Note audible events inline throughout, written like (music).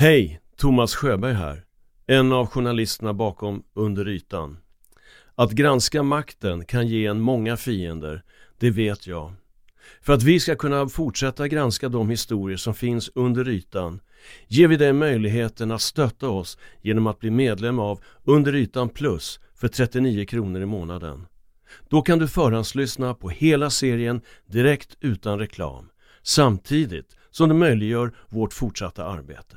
Hej, Thomas Sjöberg här. En av journalisterna bakom Under ytan. Att granska makten kan ge en många fiender, det vet jag. För att vi ska kunna fortsätta granska de historier som finns under ytan ger vi dig möjligheten att stötta oss genom att bli medlem av Under ytan plus för 39 kronor i månaden. Då kan du förhandslyssna på hela serien direkt utan reklam samtidigt som det möjliggör vårt fortsatta arbete.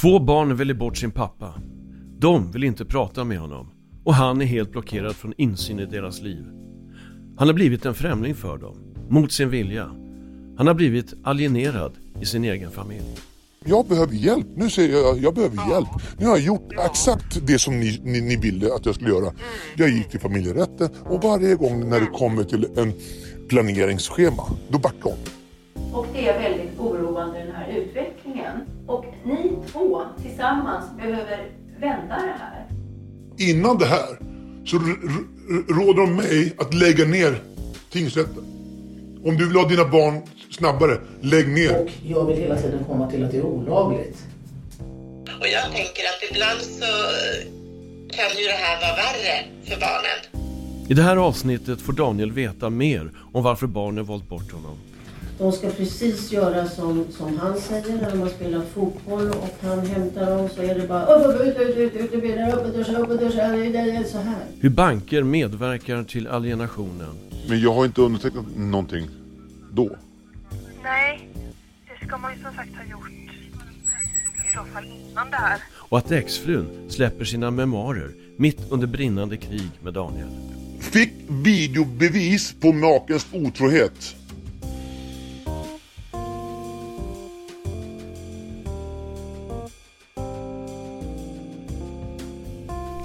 Två barn väljer bort sin pappa. De vill inte prata med honom och han är helt blockerad från insyn i deras liv. Han har blivit en främling för dem, mot sin vilja. Han har blivit alienerad i sin egen familj. Jag behöver hjälp. Nu säger jag jag behöver hjälp. Nu har jag gjort exakt det som ni, ni, ni ville att jag skulle göra. Jag gick till familjerätten och varje gång när det kommer till en planeringsschema, då backar hon. Och det är väldigt oroande den här två tillsammans behöver vända det här. Innan det här så råder de mig att lägga ner tingsrätten. Om du vill ha dina barn snabbare, lägg ner. Och jag vill hela tiden komma till att det är olagligt. Och jag tänker att ibland så kan ju det här vara värre för barnen. I det här avsnittet får Daniel veta mer om varför barnen valt bort honom. De ska precis göra som, som han säger när man spelar fotboll och han hämtar dem så är det bara upp, upp, ut, ut, ut, upp, upp, så här. Hur banker medverkar till alienationen. Men jag har inte undertecknat någonting då. Nej, det ska man ju som sagt ha gjort i så fall innan det här. Och att exfrun släpper sina memoarer mitt under brinnande krig med Daniel. Fick videobevis på makens otrohet.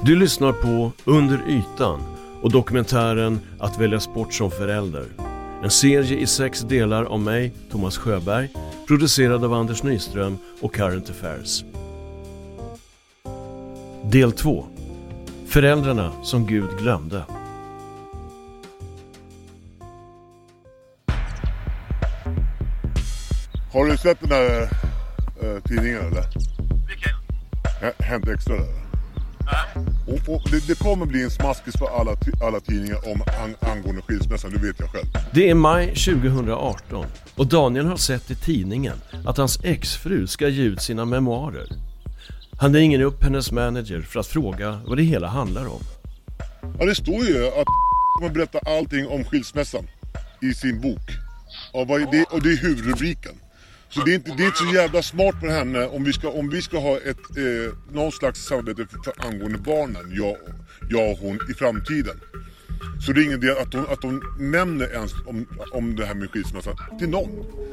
Du lyssnar på Under ytan och dokumentären Att väljas bort som förälder. En serie i sex delar om mig, Thomas Sjöberg, producerad av Anders Nyström och Current Affairs. Del 2. Föräldrarna som Gud glömde. Har du sett den där äh, tidningen eller? Vilken? Hänt Extra där. Och, och det, det kommer bli en smaskis för alla, alla tidningar om ang, angående skilsmässan, det vet jag själv. Det är maj 2018 och Daniel har sett i tidningen att hans exfru ska ge ut sina memoarer. Han ringer upp hennes manager för att fråga vad det hela handlar om. Ja, det står ju att kommer berätta allting om skilsmässan i sin bok. Och, det, och det är huvudrubriken. Så det är, inte, det är inte så jävla smart för henne om vi ska, om vi ska ha ett, eh, någon slags samarbete för, för angående barnen, jag, jag och hon, i framtiden. Så det är ingen idé att hon, att hon nämner ens om, om det här med skilsmässan till någon.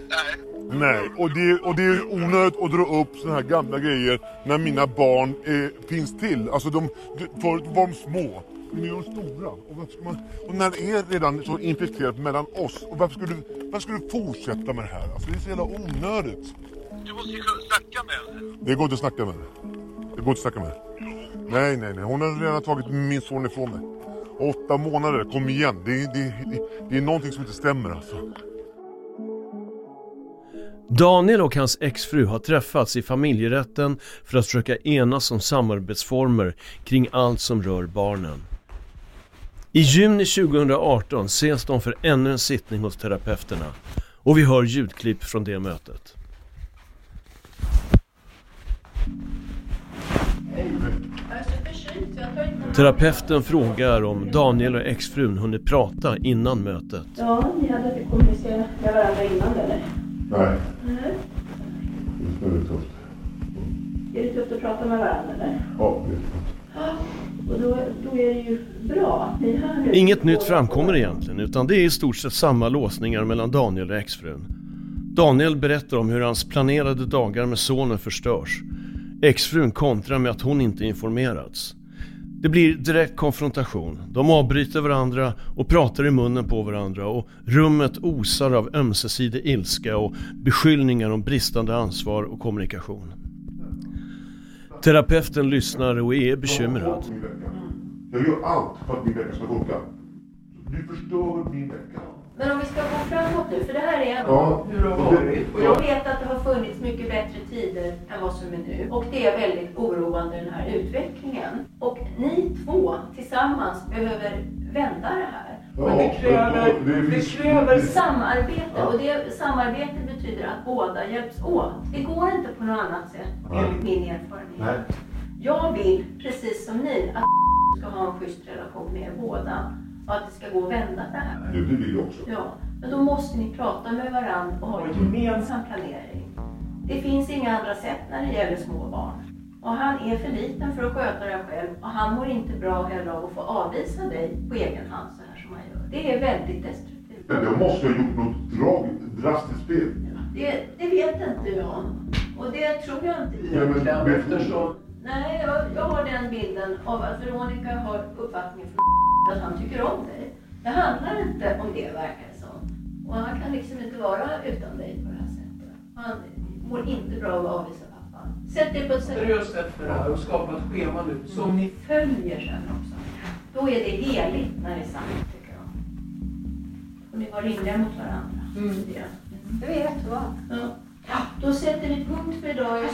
Nej. Nej, och det, och det är onödigt att dra upp såna här gamla grejer när mina barn eh, finns till. Alltså de, de, förut var de små. Är de stora. Och, varför ska man, och när det är redan så infekterat mellan oss. Och varför skulle, varför skulle du fortsätta med det här? Alltså det är så jävla onödigt. Du måste ju snacka med henne. Det går inte att snacka med henne. Det går inte att snacka med henne. Nej, nej, nej. Hon har redan tagit min son ifrån mig. Åtta månader, kom igen. Det, det, det, det är någonting som inte stämmer alltså. Daniel och hans exfru har träffats i familjerätten för att försöka enas om samarbetsformer kring allt som rör barnen. I juni 2018 ses de för ännu en sittning hos terapeuterna och vi hör ljudklipp från det mötet. Terapeuten frågar om Daniel och exfrun hunnit prata innan mötet. Ja, ni hade inte kommunicerat med varandra innan eller? Nej, Nej. det är tufft. Är det tufft att prata med varandra eller? Ja, det är tufft. Och då, då är det ju bra att ni här nu. Inget nytt framkommer egentligen utan det är i stort sett samma låsningar mellan Daniel och exfrun. Daniel berättar om hur hans planerade dagar med sonen förstörs. Exfrun kontrar med att hon inte informerats. Det blir direkt konfrontation. De avbryter varandra och pratar i munnen på varandra och rummet osar av ömsesidig ilska och beskyllningar om bristande ansvar och kommunikation. Terapeuten lyssnar och är bekymrad. Jag gör allt för att min vecka ska funka. Du förstör min vecka. Men om vi ska gå framåt nu, för det här är Ja, hur det har varit. Och jag vet att det har funnits mycket bättre tider än vad som är nu. Och det är väldigt oroande den här utvecklingen. Och ni två tillsammans behöver vända det här. Men det kräver- det kräver samarbete. Och det samarbete betyder att båda hjälps åt. Det går inte på något annat sätt, enligt min erfarenhet. Jag vill, precis som ni, att (laughs) ska ha en schysst relation med er båda. Och att det ska gå att vända det här. Det det vill jag också. Ja, men då måste ni prata med varandra och ha gemensam planering. Det finns inga andra sätt när det gäller små barn. Och han är för liten för att sköta det själv och han mår inte bra heller av att få avvisa dig på egen hand så här. Det är väldigt destruktivt. Men jag måste ha gjort något drag, drastiskt fel. Det, det vet inte jag. Och det tror jag inte Ja, men egentligen. eftersom... Nej, jag, jag har den bilden av att Veronica har uppfattningen från att han tycker om dig. Det handlar inte om det verkar det som. Och han kan liksom inte vara utan dig på det här sättet. Han mår inte bra av att avvisa pappan. Sätt er på ett seriöst sätt för det här och skapa ett schema nu som ni följer sen också. Då är det heligt när det är sant ni var rimliga mot varandra. Mm. Det vet vad. Ja. Då sätter vi punkt för idag.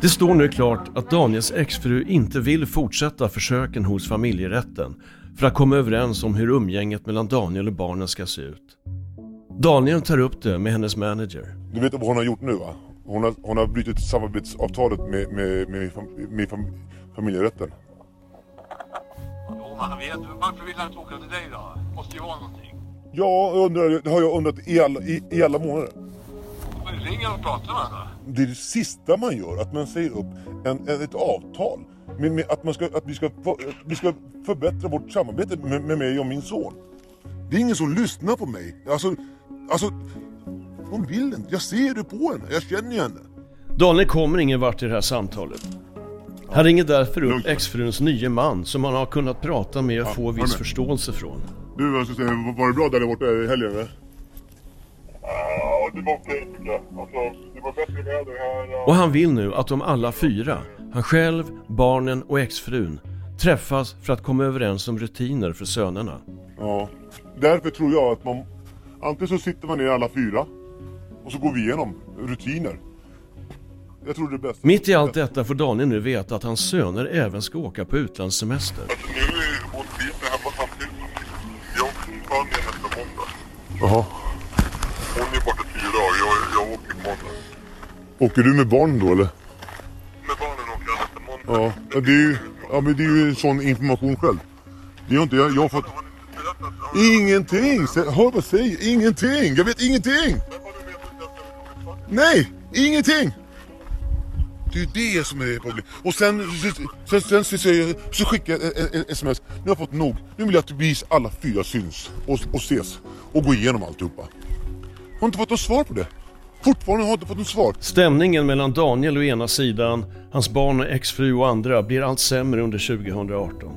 Det står nu klart att Daniels exfru inte vill fortsätta försöken hos familjerätten för att komma överens om hur umgänget mellan Daniel och barnen ska se ut. Daniel tar upp det med hennes manager. Du vet vad hon har gjort nu va? Hon har, hon har brutit samarbetsavtalet med, med, med, med fam, familjerätten. Jo, man vet. Varför vill han inte åka till dig då? Måste ju vara någonting. Ja, jag undrar, det har jag undrat i alla, i, i alla månader. Men ring och prata med honom Det är det sista man gör, att man säger upp en, en, ett avtal. Med, med att, man ska, att vi, ska, få- vi ska förbättra vårt samarbete med, med mig och min son. Det är ingen som lyssnar på mig. Alltså, alltså, hon vill inte. Jag ser det på henne. Jag känner ju henne. Daniel kommer ingen vart i det här samtalet. Han ringer därför upp exfruns nye man som han har kunnat prata med och få viss förståelse från. Du, jag ska säga, var det bra där borta i helgen eller? Ja, det var okej tycker jag. Alltså, det var bättre väder här. Och han vill nu att de alla fyra, han själv, barnen och exfrun, träffas för att komma överens om rutiner för sönerna. Ja, därför tror jag att man... Antingen så sitter man ner alla fyra och så går vi igenom rutiner. Jag tror det är bäst. Mitt i allt detta får Daniel nu veta att hans söner även ska åka på utlandssemester. Nu är vår tid hemma samtidigt. Är nästa måndag. Jaha. Hon är borta tio dagar, jag, jag åker måndag. Åker du med barnen då eller? Med barnen åker jag nästa måndag. Ja, det är ju, ja men det är ju sån information själv. Det har inte jag, jag har fått... Ingenting! Hör vad jag säger, ingenting! Jag vet ingenting! Nej, ingenting! Det är det som är problemet. Och sen, sen, sen, så, sen, så skickar jag ett- sms. Nu har jag fått nog. Nu vill jag att vi alla fyra syns och, och ses. Och gå igenom alltihopa. Jag har inte fått något svar på det. Fortfarande har jag inte fått något svar. Stämningen mellan Daniel å ena sidan, hans barn och exfru å andra blir allt sämre under 2018.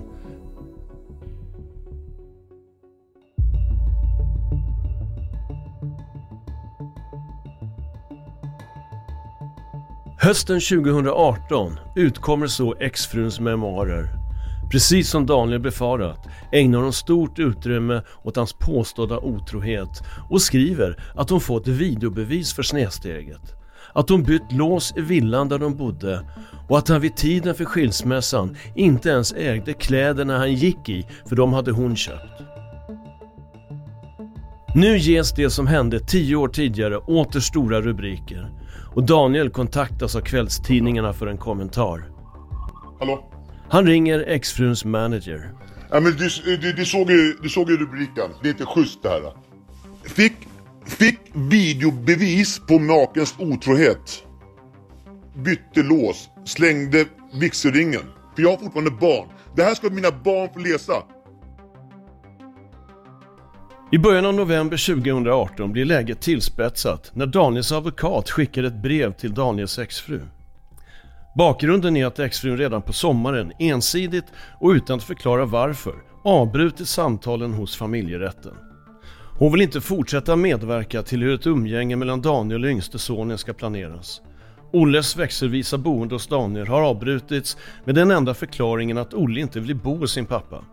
Hösten 2018 utkommer så exfruns memoarer. Precis som Daniel befarat ägnar hon stort utrymme åt hans påstådda otrohet och skriver att hon fått videobevis för snedsteget. att hon bytt lås i villan där de bodde och att han vid tiden för skilsmässan inte ens ägde kläderna han gick i för de hade hon köpt. Nu ges det som hände tio år tidigare åter stora rubriker och Daniel kontaktas av kvällstidningarna för en kommentar. Hallå? Han ringer exfruns manager. Ja men du, du, du, såg ju, du såg ju rubriken. Det är inte schysst det här. Fick, fick videobevis på makens otrohet. Bytte lås. Slängde vigselringen. För jag har fortfarande barn. Det här ska mina barn få läsa. I början av november 2018 blir läget tillspetsat när Daniels advokat skickar ett brev till Daniels exfru. Bakgrunden är att exfrun redan på sommaren ensidigt och utan att förklara varför avbrutit samtalen hos familjerätten. Hon vill inte fortsätta medverka till hur ett umgänge mellan Daniel och yngste sonen ska planeras. Olles växelvisa boende hos Daniel har avbrutits med den enda förklaringen att Olle inte vill bo hos sin pappa.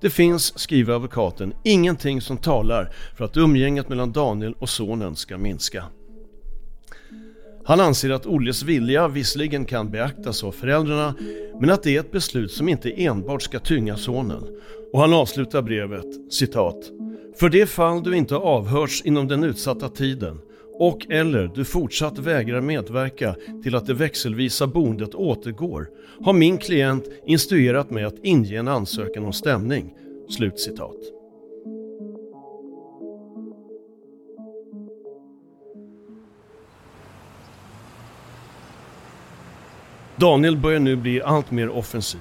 Det finns, skriver advokaten, ingenting som talar för att umgänget mellan Daniel och sonen ska minska. Han anser att Olles vilja visserligen kan beaktas av föräldrarna men att det är ett beslut som inte enbart ska tynga sonen. Och han avslutar brevet, citat. För det fall du inte avhörts inom den utsatta tiden och eller du fortsatt vägrar medverka till att det växelvisa boendet återgår har min klient instruerat mig att inge en ansökan om stämning. Slutcitat. Daniel börjar nu bli allt mer offensiv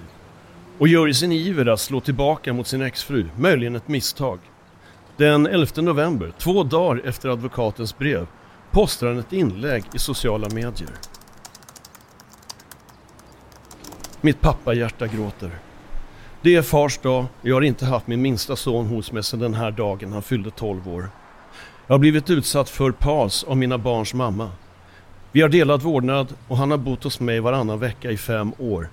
och gör i sin iver att slå tillbaka mot sin exfru möjligen ett misstag. Den 11 november, två dagar efter advokatens brev, postar han ett inlägg i sociala medier. Mitt pappahjärta gråter. Det är fars dag och jag har inte haft min minsta son hos mig sedan den här dagen han fyllde 12 år. Jag har blivit utsatt för PAS av mina barns mamma. Vi har delat vårdnad och han har bott hos mig varannan vecka i fem år.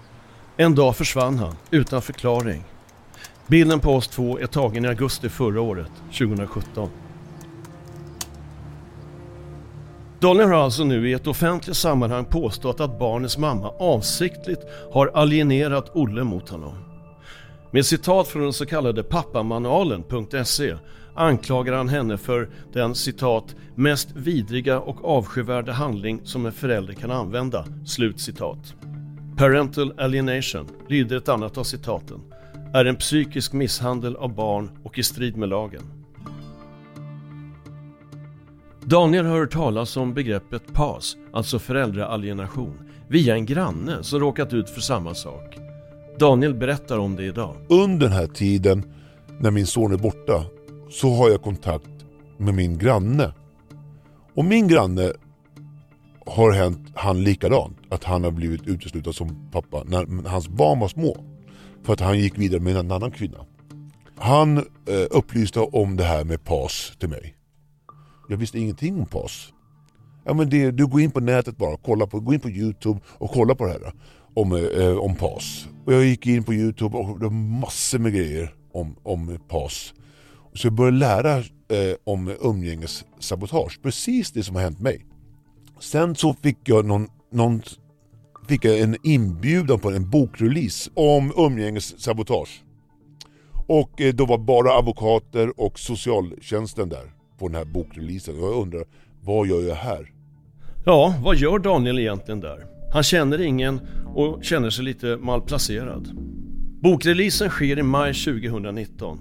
En dag försvann han, utan förklaring. Bilden på oss två är tagen i augusti förra året, 2017. Daniel har alltså nu i ett offentligt sammanhang påstått att barnets mamma avsiktligt har alienerat Olle mot honom. Med citat från den så kallade pappamanualen.se anklagar han henne för den citat mest vidriga och avskyvärda handling som en förälder kan använda. Slut citat. Parental alienation, lyder ett annat av citaten, är en psykisk misshandel av barn och i strid med lagen. Daniel har hört talas om begreppet PAS, alltså föräldraalienation, via en granne som råkat ut för samma sak. Daniel berättar om det idag. Under den här tiden när min son är borta så har jag kontakt med min granne. Och min granne har hänt han likadant. Att han har blivit utesluten som pappa när hans barn var små. För att han gick vidare med en annan kvinna. Han eh, upplyste om det här med PAS till mig. Jag visste ingenting om PAS. Ja, men det, du går in på nätet bara, kolla på, gå in på Youtube och kolla på det här om, eh, om PAS. Och jag gick in på Youtube och det var massor med grejer om, om PAS. Så jag började lära eh, om umgängessabotage, precis det som har hänt mig. Sen så fick jag någon, någon fick jag en inbjudan på en bokrelease om umgängessabotage. Och eh, då var bara advokater och socialtjänsten där på den här bokreleasen. Och jag undrar, vad gör jag här? Ja, vad gör Daniel egentligen där? Han känner ingen och känner sig lite malplacerad. Bokreleasen sker i maj 2019.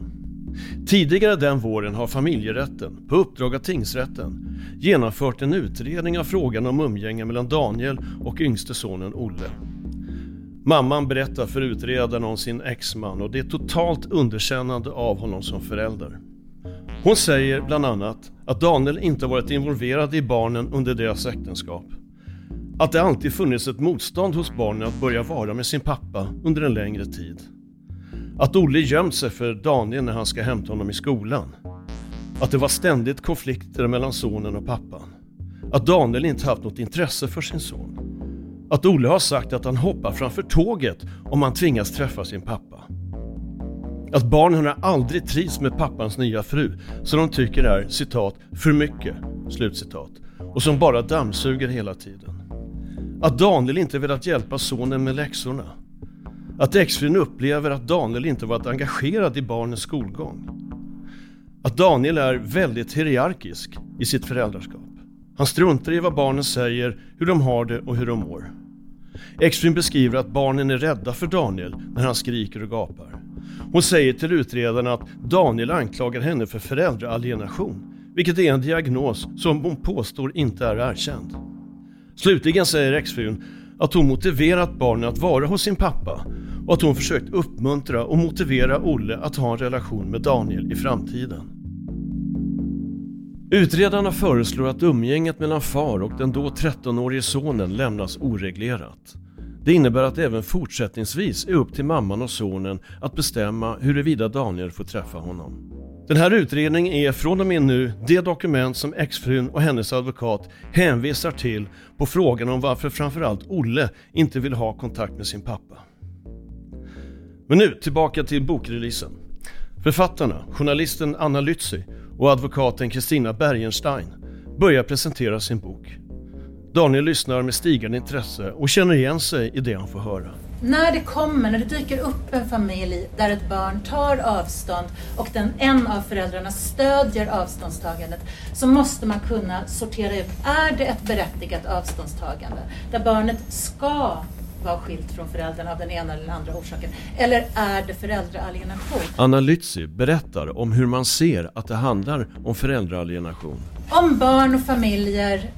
Tidigare den våren har familjerätten, på uppdrag av tingsrätten, genomfört en utredning av frågan om umgänge mellan Daniel och yngste sonen Olle. Mamman berättar för utredaren om sin exman och det är totalt underkännande av honom som förälder. Hon säger bland annat att Daniel inte varit involverad i barnen under deras äktenskap. Att det alltid funnits ett motstånd hos barnen att börja vara med sin pappa under en längre tid. Att Olle gömt sig för Daniel när han ska hämta honom i skolan. Att det var ständigt konflikter mellan sonen och pappan. Att Daniel inte haft något intresse för sin son. Att Olle har sagt att han hoppar framför tåget om han tvingas träffa sin pappa. Att barnen har aldrig trivs med pappans nya fru, som de tycker är citat ”för mycket”, slutcitat. och som bara dammsuger hela tiden. Att Daniel inte velat hjälpa sonen med läxorna. Att exfrun upplever att Daniel inte varit engagerad i barnens skolgång. Att Daniel är väldigt hierarkisk i sitt föräldraskap. Han struntar i vad barnen säger, hur de har det och hur de mår. Exfrun beskriver att barnen är rädda för Daniel när han skriker och gapar. Hon säger till utredarna att Daniel anklagar henne för föräldraalienation, vilket är en diagnos som hon påstår inte är erkänd. Slutligen säger exfrun att hon motiverat barnen att vara hos sin pappa och att hon försökt uppmuntra och motivera Olle att ha en relation med Daniel i framtiden. Utredarna föreslår att umgänget mellan far och den då 13-årige sonen lämnas oreglerat. Det innebär att det även fortsättningsvis är upp till mamman och sonen att bestämma huruvida Daniel får träffa honom. Den här utredningen är från och med nu det dokument som exfrun och hennes advokat hänvisar till på frågan om varför framförallt Olle inte vill ha kontakt med sin pappa. Men nu tillbaka till bokreleasen. Författarna, journalisten Anna Lützy och advokaten Kristina Bergenstein börjar presentera sin bok. Daniel lyssnar med stigande intresse och känner igen sig i det han får höra. När det kommer, när det dyker upp en familj där ett barn tar avstånd och den, en av föräldrarna stödjer avståndstagandet så måste man kunna sortera ut, är det ett berättigat avståndstagande där barnet ska vara skilt från föräldrarna av den ena eller andra orsaken? Eller är det föräldraalienation? Anna Lützy berättar om hur man ser att det handlar om föräldraalienation. Om barn och familjer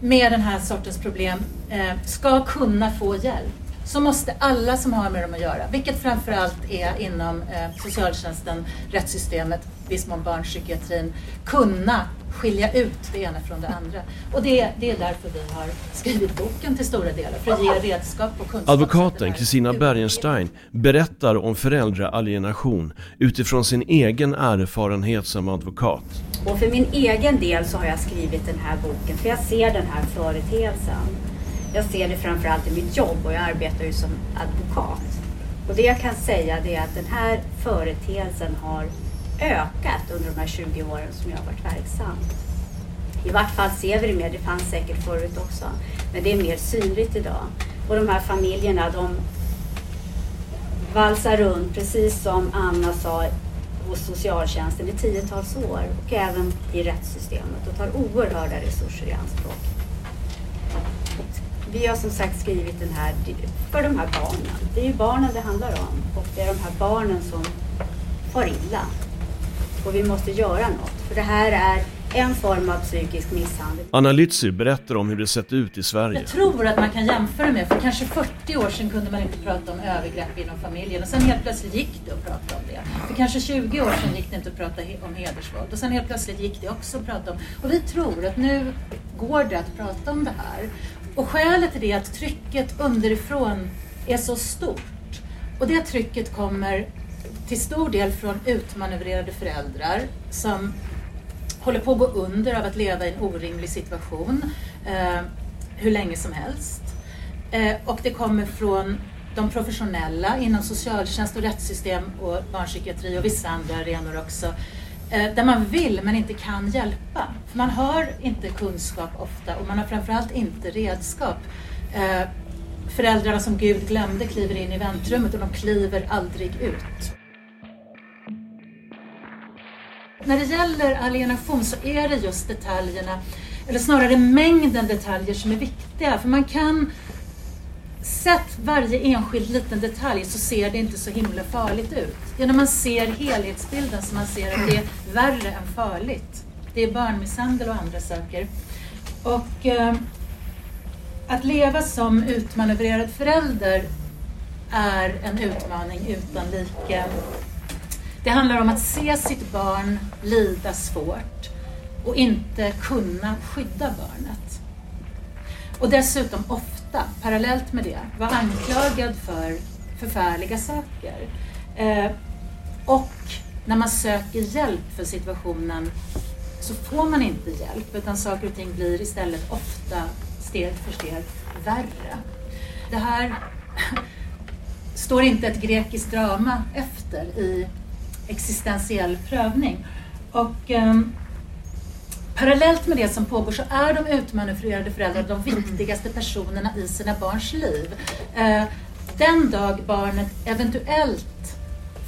med den här sortens problem eh, ska kunna få hjälp så måste alla som har med dem att göra, vilket framförallt är inom eh, socialtjänsten, rättssystemet, viss mån barnpsykiatrin, kunna skilja ut det ena från det andra. Och det, det är därför vi har skrivit boken till stora delar, för att ge redskap och kunskap. Advokaten Kristina Bergenstein berättar om föräldraalienation utifrån sin egen erfarenhet som advokat. Och för min egen del så har jag skrivit den här boken, för jag ser den här företeelsen. Jag ser det framförallt i mitt jobb och jag arbetar ju som advokat. Och det jag kan säga det är att den här företeelsen har ökat under de här 20 åren som jag har varit verksam. I vart fall ser vi det mer, det fanns säkert förut också. Men det är mer synligt idag. Och de här familjerna de valsar runt, precis som Anna sa, hos socialtjänsten i tiotals år och även i rättssystemet och tar oerhörda resurser i anspråk. Vi har som sagt skrivit den här för de här barnen. Det är ju barnen det handlar om och det är de här barnen som far illa. Och vi måste göra något, för det här är en form av psykisk misshandel. Anna Lützy berättar om hur det sett ut i Sverige. Jag tror att man kan jämföra med, för kanske 40 år sedan kunde man inte prata om övergrepp inom familjen och sen helt plötsligt gick det att prata om det. För kanske 20 år sedan gick det inte att prata om hedersvåld och sen helt plötsligt gick det också att prata om. Och vi tror att nu går det att prata om det här. Och skälet till det är att trycket underifrån är så stort. Och det trycket kommer till stor del från utmanövrerade föräldrar som håller på att gå under av att leva i en orimlig situation eh, hur länge som helst. Eh, och det kommer från de professionella inom socialtjänst och rättssystem och barnpsykiatri och vissa andra arenor också. Eh, där man vill men inte kan hjälpa. För man har inte kunskap ofta och man har framförallt inte redskap. Eh, föräldrarna som Gud glömde kliver in i väntrummet och de kliver aldrig ut. När det gäller alienation så är det just detaljerna, eller snarare mängden detaljer som är viktiga. För man kan, sett varje enskild liten detalj så ser det inte så himla farligt ut. Det är när man ser helhetsbilden som man ser att det är värre än farligt. Det är barnmisshandel och andra saker. Och eh, att leva som utmanövrerad förälder är en utmaning utan like. Det handlar om att se sitt barn lida svårt och inte kunna skydda barnet. Och dessutom ofta, parallellt med det, vara anklagad för förfärliga saker. Eh, och när man söker hjälp för situationen så får man inte hjälp utan saker och ting blir istället ofta steg för steg värre. Det här (laughs) står inte ett grekiskt drama efter i existentiell prövning. Och um, Parallellt med det som pågår så är de utmanövrerade föräldrarna de viktigaste personerna i sina barns liv. Eh, den dag barnet eventuellt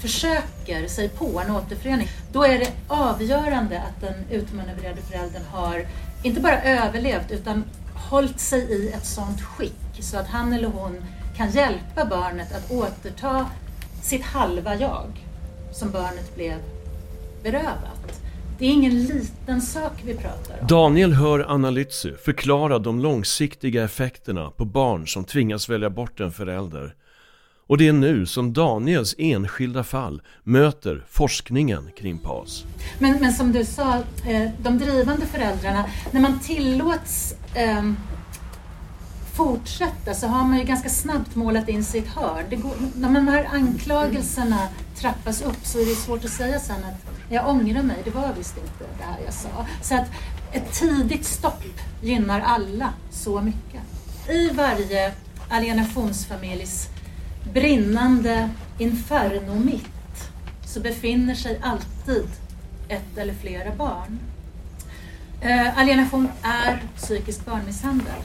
försöker sig på en återförening, då är det avgörande att den utmanövrerade föräldern har inte bara överlevt utan hållit sig i ett sådant skick så att han eller hon kan hjälpa barnet att återta sitt halva jag som barnet blev berövat. Det är ingen liten sak vi pratar om. Daniel hör Anna Lützy förklara de långsiktiga effekterna på barn som tvingas välja bort en förälder. Och det är nu som Daniels enskilda fall möter forskningen kring PAS. Men, men som du sa, eh, de drivande föräldrarna, när man tillåts eh, fortsätta så har man ju ganska snabbt målat in sig i ett hörn. När de här anklagelserna trappas upp så är det svårt att säga sen att jag ångrar mig, det var visst inte det här jag sa. Så att ett tidigt stopp gynnar alla så mycket. I varje alienationsfamiljs brinnande infernomitt så befinner sig alltid ett eller flera barn. Eh, alienation är psykisk barnmisshandel.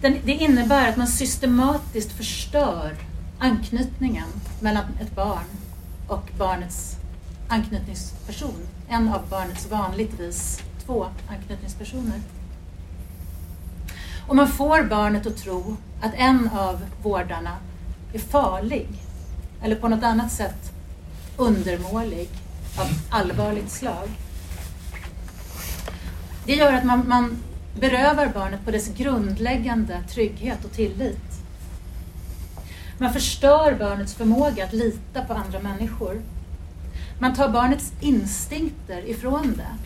Den, det innebär att man systematiskt förstör anknytningen mellan ett barn och barnets anknytningsperson. En av barnets vanligtvis två anknytningspersoner. Och man får barnet att tro att en av vårdarna är farlig eller på något annat sätt undermålig av allvarligt slag. Det gör att man, man berövar barnet på dess grundläggande trygghet och tillit. Man förstör barnets förmåga att lita på andra människor. Man tar barnets instinkter ifrån det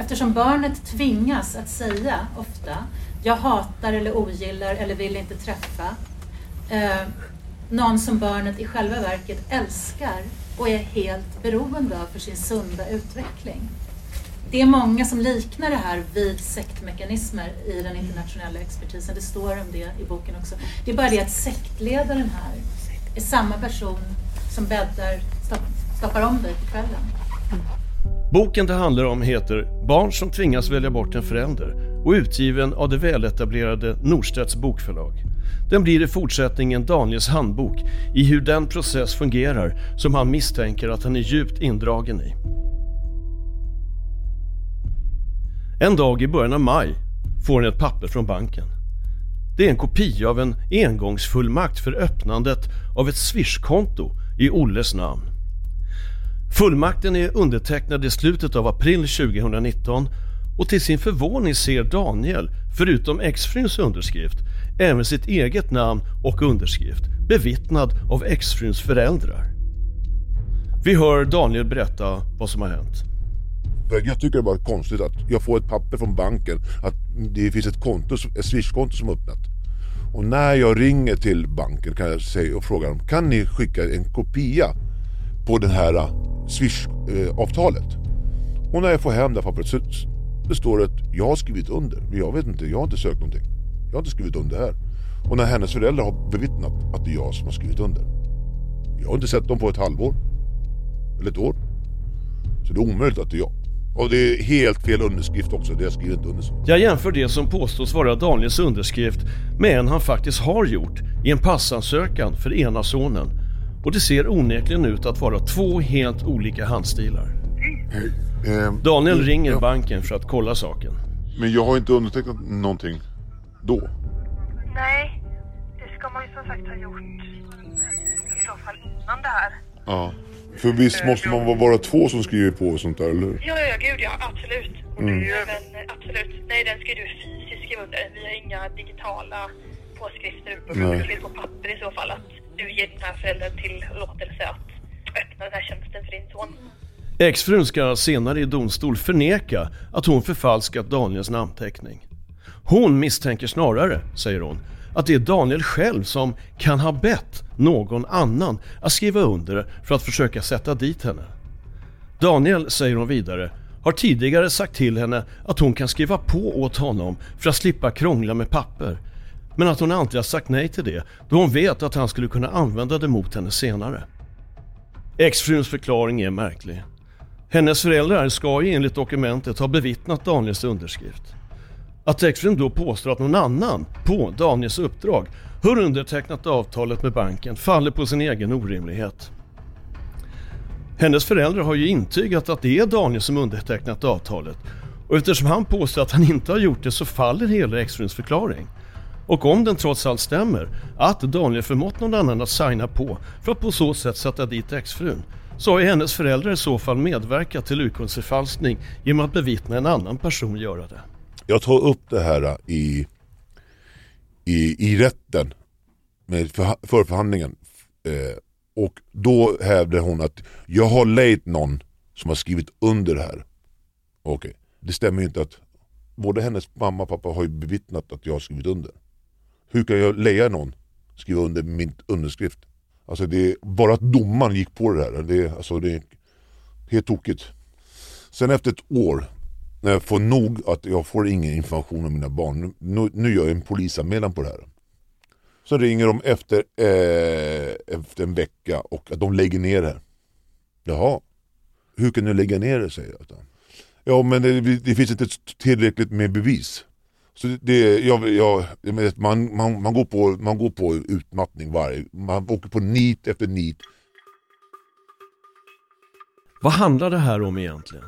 eftersom barnet tvingas att säga ofta jag hatar eller ogillar eller vill inte träffa eh, någon som barnet i själva verket älskar och är helt beroende av för sin sunda utveckling. Det är många som liknar det här vid sektmekanismer i den internationella expertisen. Det står om det i boken också. Det är bara det att sektledaren här är samma person som bäddar, stoppar om dig på kvällen. Boken det handlar om heter Barn som tvingas välja bort en förälder och utgiven av det väletablerade Norstedts bokförlag. Den blir i fortsättningen Daniels handbok i hur den process fungerar som han misstänker att han är djupt indragen i. En dag i början av maj får han ett papper från banken. Det är en kopia av en engångsfullmakt för öppnandet av ett swishkonto i Olles namn. Fullmakten är undertecknad i slutet av april 2019 och till sin förvåning ser Daniel, förutom exfruns underskrift, även sitt eget namn och underskrift bevittnad av exfruns föräldrar. Vi hör Daniel berätta vad som har hänt. Jag tycker det var konstigt att jag får ett papper från banken att det finns ett konto, ett swishkonto som är öppnat. Och när jag ringer till banken kan jag säga och fråga dem, kan ni skicka en kopia på det här eh, swish-avtalet? Eh, och när jag får hem det här pappret så det står att jag har skrivit under. Men jag vet inte, jag har inte sökt någonting. Jag har inte skrivit under här. Och när hennes föräldrar har bevittnat att det är jag som har skrivit under. Jag har inte sett dem på ett halvår. Eller ett år. Så det är omöjligt att det är jag. Och det är helt fel underskrift också, det jag skriver inte under. Jag jämför det som påstås vara Daniels underskrift med en han faktiskt har gjort i en passansökan för ena sonen. Och det ser onekligen ut att vara två helt olika handstilar. Hej. Eh, Daniel ringer ja. banken för att kolla saken. Men jag har inte undertecknat någonting då. Nej, det ska man ju som sagt ha gjort i så fall innan det här. Ja. För visst måste man vara två som skriver på och sånt där, eller hur? Ja, ja, gud ja, absolut. Mm. Men absolut, nej den ska du fysiskt skriva under. Vi har inga digitala påskrifter. Du skriver på papper i så fall att du ger den här föräldern tillåtelse att öppna den här tjänsten för din son. Exfrun ska senare i domstol förneka att hon förfalskat Daniels namnteckning. Hon misstänker snarare, säger hon, att det är Daniel själv som kan ha bett någon annan att skriva under för att försöka sätta dit henne. Daniel, säger hon vidare, har tidigare sagt till henne att hon kan skriva på åt honom för att slippa krångla med papper. Men att hon alltid har sagt nej till det då hon vet att han skulle kunna använda det mot henne senare. Exfruns förklaring är märklig. Hennes föräldrar ska ju enligt dokumentet ha bevittnat Daniels underskrift. Att exfrun då påstår att någon annan, på Daniels uppdrag, har undertecknat avtalet med banken faller på sin egen orimlighet. Hennes föräldrar har ju intygat att det är Daniel som undertecknat avtalet och eftersom han påstår att han inte har gjort det så faller hela exfruns förklaring. Och om den trots allt stämmer, att Daniel förmått någon annan att signa på för att på så sätt sätta dit exfrun, så har ju hennes föräldrar i så fall medverkat till urkundsförfalskning genom att bevittna en annan person göra det. Jag tar upp det här i, i, i rätten med för, förförhandlingen. Eh, och då hävdar hon att jag har lejt någon som har skrivit under det här. Okej, det stämmer ju inte att både hennes mamma och pappa har ju bevittnat att jag har skrivit under. Hur kan jag leja någon skriva under min underskrift? Alltså det är, bara att domaren gick på det här, det alltså det är helt tokigt. Sen efter ett år, när jag får nog att jag får ingen information om mina barn, nu, nu gör jag en polisanmälan på det här. Så ringer de efter, eh, efter en vecka och att de lägger ner det. Jaha, hur kan du lägga ner det säger jag. Ja men det, det finns inte tillräckligt med bevis. Så det, jag, jag, man, man, man, går på, man går på utmattning varje, man åker på nit efter nit. Vad handlar det här om egentligen?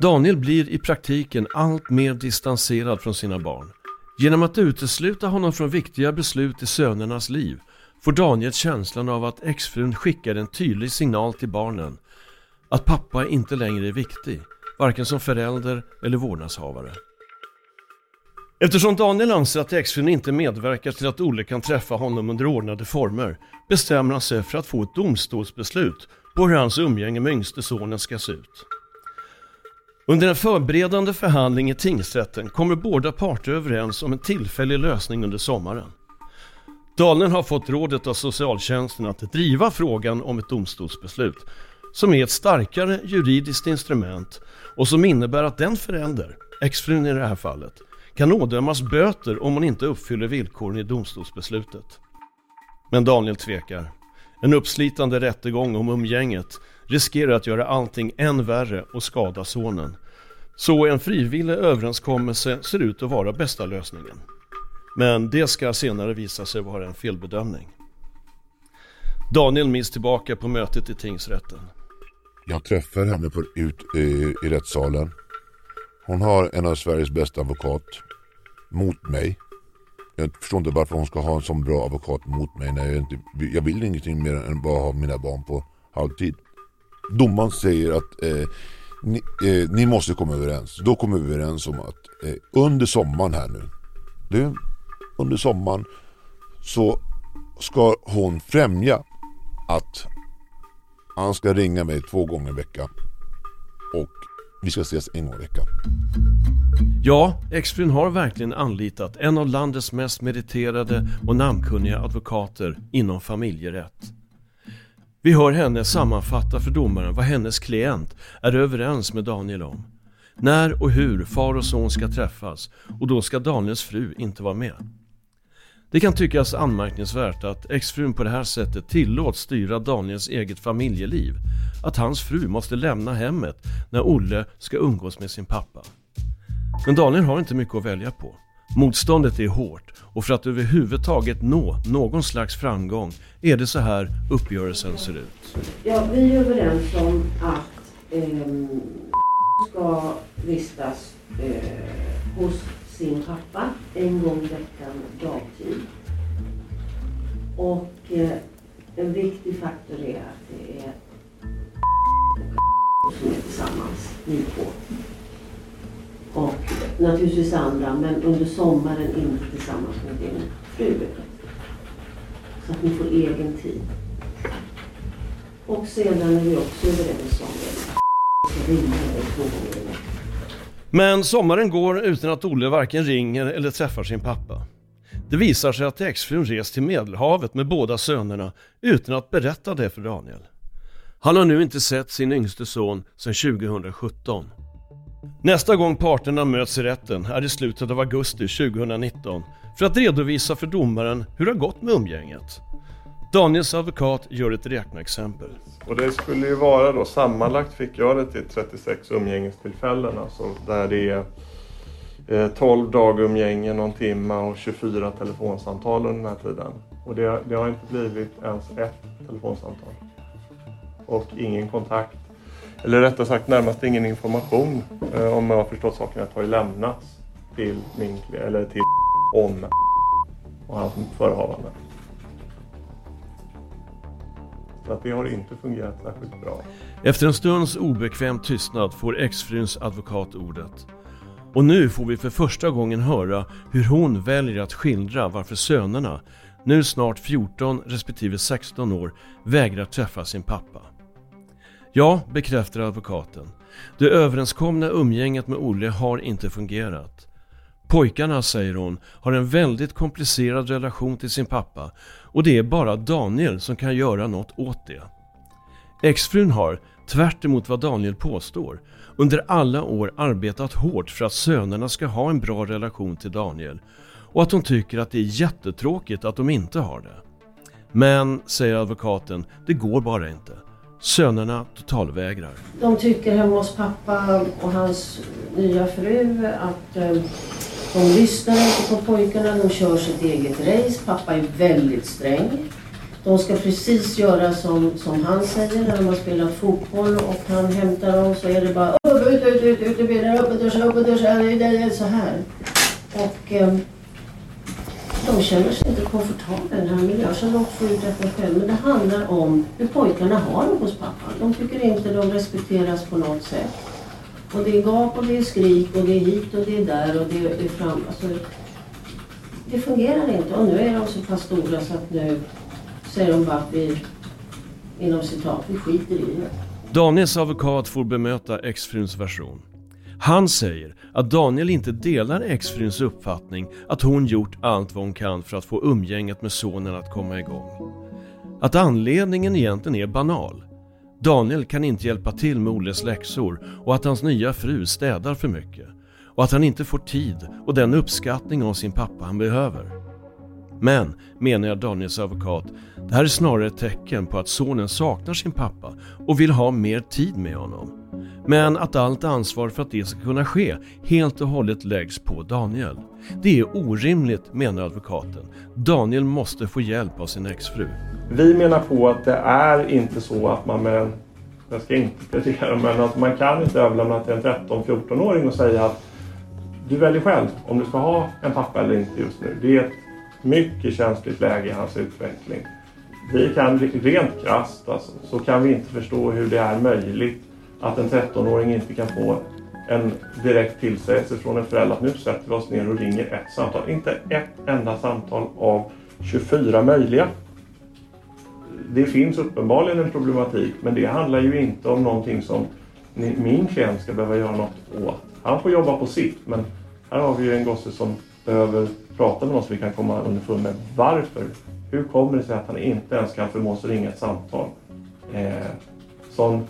Daniel blir i praktiken allt mer distanserad från sina barn. Genom att utesluta honom från viktiga beslut i sönernas liv får Daniel känslan av att exfrun skickar en tydlig signal till barnen. Att pappa inte längre är viktig, varken som förälder eller vårdnadshavare. Eftersom Daniel anser att exfrun inte medverkar till att Olle kan träffa honom under ordnade former bestämmer han sig för att få ett domstolsbeslut på hur hans umgänge med yngste sonen ska se ut. Under en förberedande förhandling i tingsrätten kommer båda parter överens om en tillfällig lösning under sommaren. Dalen har fått rådet av socialtjänsten att driva frågan om ett domstolsbeslut som är ett starkare juridiskt instrument och som innebär att den förälder, exfrun i det här fallet, kan ådömas böter om hon inte uppfyller villkoren i domstolsbeslutet. Men Daniel tvekar. En uppslitande rättegång om umgänget riskerar att göra allting än värre och skada sonen. Så en frivillig överenskommelse ser ut att vara bästa lösningen. Men det ska senare visa sig vara en felbedömning. Daniel minns tillbaka på mötet i tingsrätten. Jag träffar henne på, ut i, i rättssalen. Hon har en av Sveriges bästa advokat mot mig. Jag förstår inte varför hon ska ha en sån bra advokat mot mig när jag inte jag vill ingenting mer än bara ha mina barn på halvtid. Domaren säger att eh, ni, eh, ni, måste komma överens. Då kommer vi överens om att eh, under sommaren här nu. Du, under sommaren så ska hon främja att han ska ringa mig två gånger i veckan. Och vi ska ses en gång i veckan. Ja, exfrun har verkligen anlitat en av landets mest meriterade och namnkunniga advokater inom familjerätt. Vi hör henne sammanfatta för domaren vad hennes klient är överens med Daniel om. När och hur far och son ska träffas och då ska Daniels fru inte vara med. Det kan tyckas anmärkningsvärt att exfrun på det här sättet tillåts styra Daniels eget familjeliv. Att hans fru måste lämna hemmet när Olle ska umgås med sin pappa. Men Daniel har inte mycket att välja på. Motståndet är hårt och för att överhuvudtaget nå någon slags framgång är det så här uppgörelsen ser ut. Ja, vi är överens om att eh, ska vistas eh, hos sin pappa en gång i veckan dagtid. Och eh, en viktig faktor är att det är (laughs) (laughs) som är tillsammans, ni två. Och naturligtvis andra, men under sommaren inte tillsammans med din fru. Så att ni får egen tid. Och sedan är vi också överens om att ringa dig två gånger i veckan. Men sommaren går utan att Olle varken ringer eller träffar sin pappa. Det visar sig att exfrun rest till Medelhavet med båda sönerna utan att berätta det för Daniel. Han har nu inte sett sin yngste son sedan 2017. Nästa gång parterna möts i rätten är i slutet av augusti 2019 för att redovisa för domaren hur det har gått med umgänget. Daniels advokat gör ett räkneexempel. Och det skulle ju vara då sammanlagt fick jag det till 36 umgängestillfällen. Alltså där det är eh, 12 dagumgänge, någon timme och 24 telefonsamtal under den här tiden. Och det, det har inte blivit ens ett telefonsamtal. Och ingen kontakt. Eller rättare sagt närmast ingen information eh, om jag har förstått saken att har ju lämnats till min eller till om och hans förehavande. Så att det har inte fungerat särskilt bra. Efter en stunds obekväm tystnad får exfruns advokat ordet. Och nu får vi för första gången höra hur hon väljer att skildra varför sönerna, nu snart 14 respektive 16 år, vägrar träffa sin pappa. Ja, bekräftar advokaten. Det överenskomna umgänget med Olle har inte fungerat. Pojkarna, säger hon, har en väldigt komplicerad relation till sin pappa och det är bara Daniel som kan göra något åt det. Exfrun har, tvärt emot vad Daniel påstår, under alla år arbetat hårt för att sönerna ska ha en bra relation till Daniel och att hon tycker att det är jättetråkigt att de inte har det. Men, säger advokaten, det går bara inte. Sönerna totalvägrar. De tycker hemma hos pappa och hans nya fru att de lyssnar inte på pojkarna, de kör sitt eget race. Pappa är väldigt sträng. De ska precis göra som, som han säger när de har spelat fotboll och han hämtar dem så är det bara upp, ut, ut, ut, ut, ut, upp och duscha, upp och duscha, så här. Och de känner sig inte komfortabla i den här miljön så de får uträtta själv. Men det handlar om hur pojkarna har det hos pappan. De tycker inte de respekteras på något sätt. Och det är gap och det är skrik och det är hit och det är där och det är fram. Alltså, det fungerar inte och nu är de så pass stora så att nu säger de bara att vi, inom citat, vi skiter i det. Daniels advokat får bemöta exfruns version. Han säger att Daniel inte delar exfruns uppfattning att hon gjort allt vad hon kan för att få umgänget med sonen att komma igång. Att anledningen egentligen är banal. Daniel kan inte hjälpa till med Olles läxor och att hans nya fru städar för mycket. Och att han inte får tid och den uppskattning av sin pappa han behöver. Men, menar jag Daniels advokat, det här är snarare ett tecken på att sonen saknar sin pappa och vill ha mer tid med honom. Men att allt ansvar för att det ska kunna ske helt och hållet läggs på Daniel. Det är orimligt, menar advokaten. Daniel måste få hjälp av sin exfru. Vi menar på att det är inte så att man med en, jag ska inte plädera, men att man kan inte överlämna till en 13-14-åring och säga att du väljer själv om du ska ha en pappa eller inte just nu. Det är ett mycket känsligt läge i hans utveckling. Vi kan rent krasst alltså, så kan vi inte förstå hur det är möjligt att en 13-åring inte kan få en direkt tillsägelse från en förälder att nu sätter vi oss ner och ringer ett samtal. Inte ett enda samtal av 24 möjliga. Det finns uppenbarligen en problematik men det handlar ju inte om någonting som min klient ska behöva göra något åt. Han får jobba på sitt men här har vi ju en gosse som behöver prata med oss så vi kan komma underfund med varför. Hur kommer det sig att han inte ens kan förmås ringa ett samtal? Eh, sån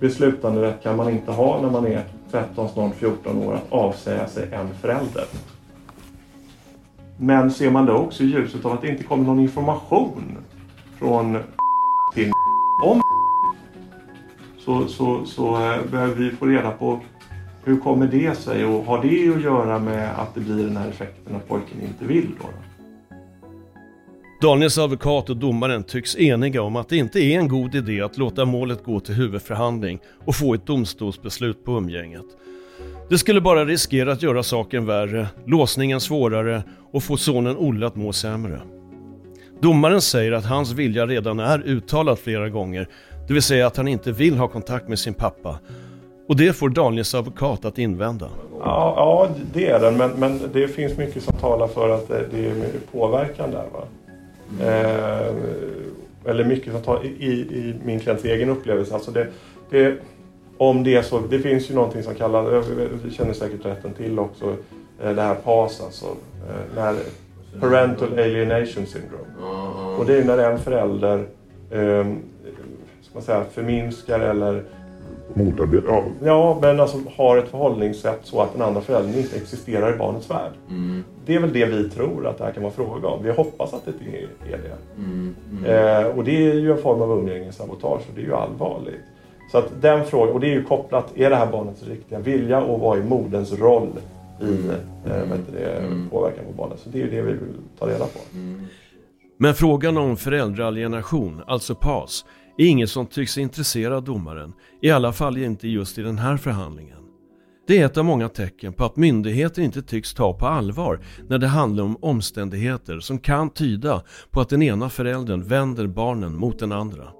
beslutanderätt kan man inte ha när man är 13, snart 14 år att avsäga sig en förälder. Men ser man då också i ljuset av att det inte kommer någon information från till om så, så, så eh, behöver vi få reda på hur kommer det sig och har det att göra med att det blir den här effekten att pojken inte vill då? Daniels advokat och domaren tycks eniga om att det inte är en god idé att låta målet gå till huvudförhandling och få ett domstolsbeslut på umgänget. Det skulle bara riskera att göra saken värre, låsningen svårare och få sonen Olle att må sämre. Domaren säger att hans vilja redan är uttalad flera gånger, det vill säga att han inte vill ha kontakt med sin pappa. Och det får Daniels advokat att invända. Ja, ja det är den, men, men det finns mycket som talar för att det, är påverkan där. Va? Eh, eller mycket som tar i, i min klients egen upplevelse. Alltså det, det, om det så, det finns ju någonting som kallas, vi känner säkert rätten till också, eh, det här PAS alltså. Eh, när Parental Alienation Syndrome. Och det är när en förälder eh, ska man säga, förminskar eller Motarbeta? Ja. Ja, men alltså har ett förhållningssätt så att den andra föräldern inte existerar i barnets värld. Mm. Det är väl det vi tror att det här kan vara fråga om. Vi hoppas att det är det. Mm. Mm. Eh, och det är ju en form av umgängessabotage och det är ju allvarligt. Så att den frågan, och det är ju kopplat, är det här barnets riktiga vilja och vad är moderns roll i Mm. eh, heter det, påverkan på barnet? Så det är ju det vi vill ta reda på. Men frågan om föräldraalienation, alltså PAS, är inget som tycks intressera domaren. I alla fall inte just i den här förhandlingen. Det är ett av många tecken på att myndigheter inte tycks ta på allvar när det handlar om omständigheter som kan tyda på att den ena föräldern vänder barnen mot den andra.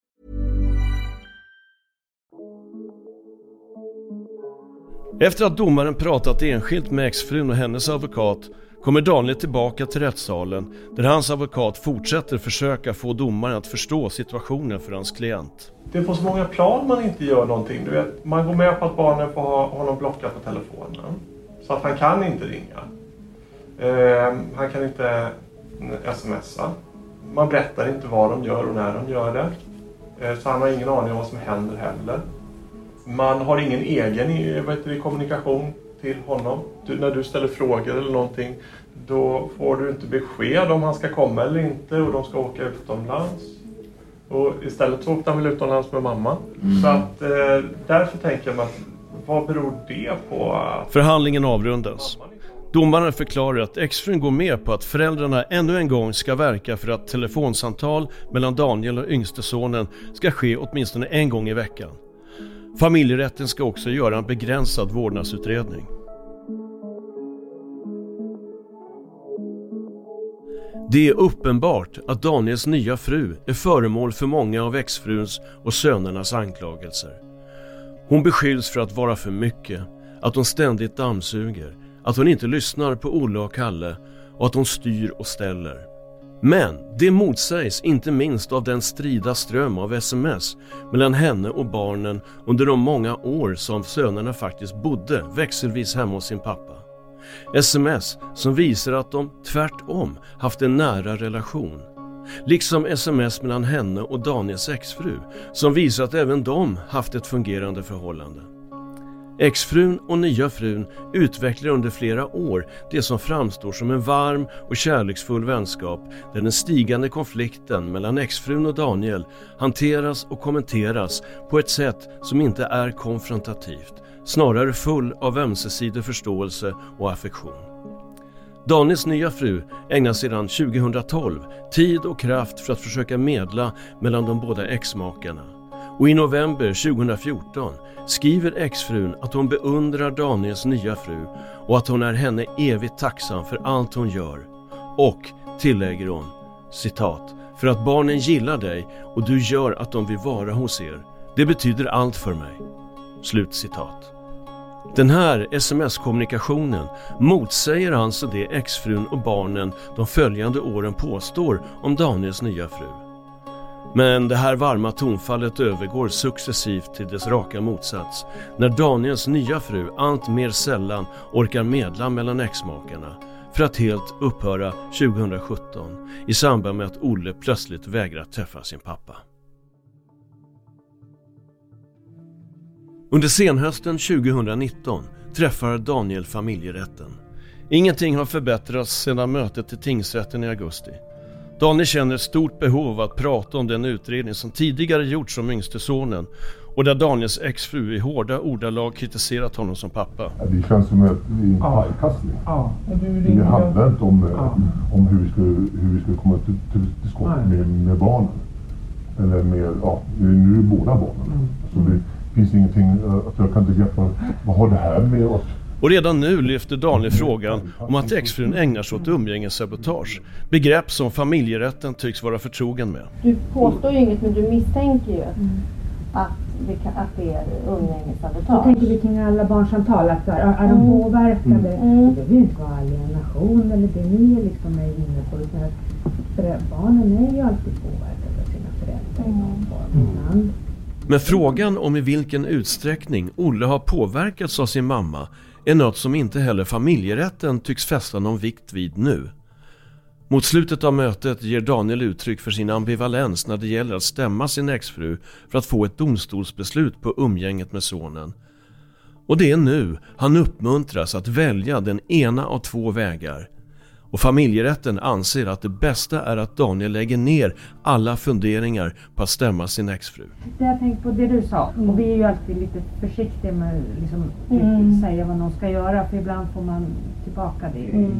Efter att domaren pratat enskilt med exfrun och hennes advokat kommer Daniel tillbaka till rättssalen där hans advokat fortsätter försöka få domaren att förstå situationen för hans klient. Det är på så många plan man inte gör någonting. Du vet, man går med på att barnen får ha honom blockad på telefonen. Så att han kan inte ringa. Eh, han kan inte smsa. Man berättar inte vad de gör och när de gör det. Eh, så han har ingen aning om vad som händer heller. Man har ingen egen vad heter det, kommunikation till honom. Du, när du ställer frågor eller någonting då får du inte besked om han ska komma eller inte och de ska åka utomlands. Och istället så åkte han väl utomlands med mamma. Så att eh, därför tänker jag mig att vad beror det på? Att... Förhandlingen avrundas. Domaren förklarar att exfrun går med på att föräldrarna ännu en gång ska verka för att telefonsamtal mellan Daniel och yngste sonen ska ske åtminstone en gång i veckan. Familjerätten ska också göra en begränsad vårdnadsutredning. Det är uppenbart att Daniels nya fru är föremål för många av exfruns och sönernas anklagelser. Hon beskylls för att vara för mycket, att hon ständigt dammsuger, att hon inte lyssnar på Olle och Kalle och att hon styr och ställer. Men det motsägs inte minst av den strida ström av sms mellan henne och barnen under de många år som sönerna faktiskt bodde växelvis hemma hos sin pappa. Sms som visar att de tvärtom haft en nära relation. Liksom sms mellan henne och Daniels exfru som visar att även de haft ett fungerande förhållande. Exfrun och nya frun utvecklar under flera år det som framstår som en varm och kärleksfull vänskap där den stigande konflikten mellan exfrun och Daniel hanteras och kommenteras på ett sätt som inte är konfrontativt, snarare full av ömsesidig förståelse och affektion. Daniels nya fru ägnar sedan 2012 tid och kraft för att försöka medla mellan de båda exmakarna. Och i november 2014 skriver exfrun att hon beundrar Daniels nya fru och att hon är henne evigt tacksam för allt hon gör. Och, tillägger hon, citat, för att barnen gillar dig och du gör att de vill vara hos er. Det betyder allt för mig. Slut citat. Den här sms-kommunikationen motsäger alltså det exfrun och barnen de följande åren påstår om Daniels nya fru. Men det här varma tonfallet övergår successivt till dess raka motsats när Daniels nya fru allt mer sällan orkar medla mellan exmakarna för att helt upphöra 2017 i samband med att Olle plötsligt vägrar träffa sin pappa. Under senhösten 2019 träffar Daniel familjerätten. Ingenting har förbättrats sedan mötet i tingsrätten i augusti. Daniel känner ett stort behov av att prata om den utredning som tidigare gjorts om yngste sonen och där Daniels exfru i hårda ordalag kritiserat honom som pappa. Det känns som att vi är en pajkastning. Ja, Det handlar inte om, om hur, vi ska, hur vi ska komma till, till, till skott med, med barnen. Eller med, ja, nu är det båda barnen. Så det finns ingenting, eh, att jag kan inte greppa, vad har det här med oss? Och redan nu lyfter Daniel frågan om att exfrun ägnar sig åt umgängessabotage. Begrepp som familjerätten tycks vara förtrogen med. Du påstår ju inget men du misstänker ju att, det kan, att det är umgängessabotage. tänker vi kring alla barnsamtal, att är, är de Mm. påverkade? Mm. Det behöver ju inte vara alienation eller det ni liksom är inne på. Utan att barnen är ju alltid påverkade av sina föräldrar i någon form. Ibland Men frågan om i vilken utsträckning Olle har påverkats av sin mamma är något som inte heller familjerätten tycks fästa någon vikt vid nu. Mot slutet av mötet ger Daniel uttryck för sin ambivalens när det gäller att stämma sin exfru för att få ett domstolsbeslut på umgänget med sonen. Och det är nu han uppmuntras att välja den ena av två vägar. Och familjerätten anser att det bästa är att Daniel lägger ner alla funderingar på att stämma sin exfru. Det jag tänkte på det du sa, och vi är ju alltid lite försiktiga med att liksom, Mm. säga vad någon ska göra för ibland får man tillbaka det Mm.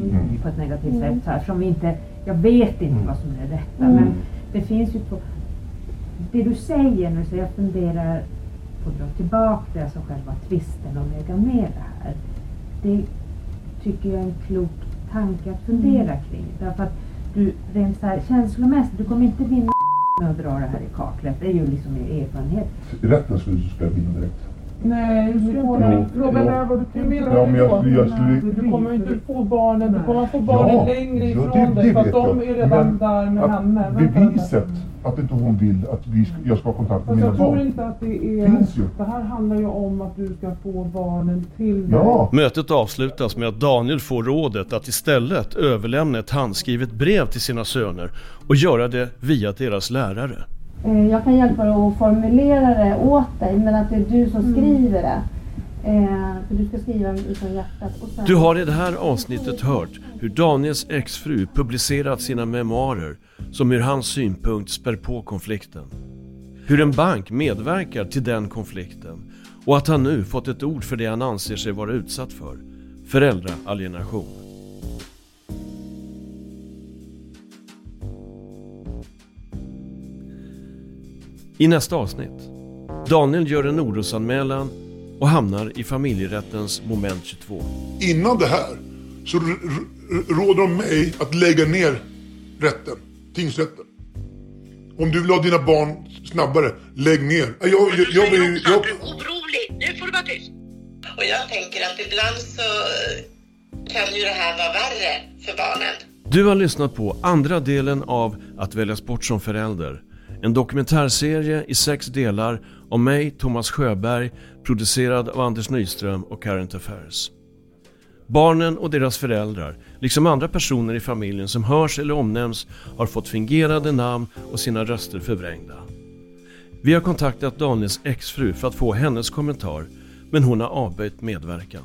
på ett negativt Mm. sätt. Så här, som vi inte, jag vet inte vad som är det rätta Mm. men det finns ju två. Det du säger nu, så jag funderar på att dra tillbaka det, alltså själva tvisten och lägga ner det här. Det tycker jag är en klok tanke att fundera kring. Därför att du rent så här känslomässigt, du kommer inte vinna med att dra det här i kaklet. Det är ju liksom er erfarenhet. I rätten skulle du vinna direkt. Nej, du får är vad du tänker Ja, men jag- jag skulle- Du kommer inte få barnen, du kommer få barnen Ja, längre ja, ifrån det- dig för att de jag. är redan Men där med att henne. Vänta, vänta. Beviset att inte hon vill att vi ska, jag ska ha kontakt med mina jag tror barn. inte att det är... Finns ju. Det här handlar ju om att du ska få barnen till dig. Ja. Mötet avslutas med att Daniel får rådet att istället överlämna ett handskrivet brev till sina söner och göra det via deras lärare. Eh, Jag kan hjälpa dig att formulera det åt dig men att det är du som skriver det. Eh, för du ska skriva ifrån hjärtat. Och sen... Du har i det här avsnittet hört hur Daniels exfru publicerat sina memoarer som ur hans synpunkt spär på konflikten. Hur en bank medverkar till den konflikten och att han nu fått ett ord för det han anser sig vara utsatt för. Föräldraalienation. I nästa avsnitt. Daniel gör en orosanmälan och hamnar i familjerättens moment 22. Innan det här så råder de mig att lägga ner rätten, tingsrätten. Om du vill ha dina barn snabbare, lägg ner. Jag, jag, jag, jag, vill- jag, orolig. Nu får du vara tyst. Och jag tänker att ibland så kan ju det här vara värre för barnen. Du har lyssnat på andra delen av Att väljas bort som förälder. En dokumentärserie i sex delar om mig, Thomas Sjöberg, producerad av Anders Nyström och Current Affairs. Barnen och deras föräldrar, liksom andra personer i familjen som hörs eller omnämns, har fått fingerade namn och sina röster förvrängda. Vi har kontaktat Daniels exfru för att få hennes kommentar, men hon har avböjt medverkan.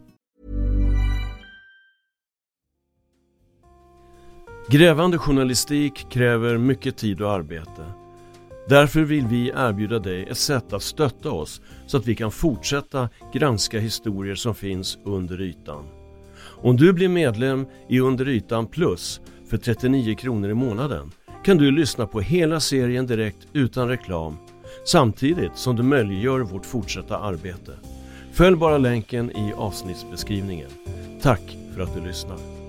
Grävande journalistik kräver mycket tid och arbete. Därför vill vi erbjuda dig ett sätt att stötta oss så att vi kan fortsätta granska historier som finns under ytan. Om du blir medlem i Under ytan plus för 39 kronor i månaden kan du lyssna på hela serien direkt utan reklam samtidigt som du möjliggör vårt fortsatta arbete. Följ bara länken i avsnittsbeskrivningen. Tack för att du lyssnar.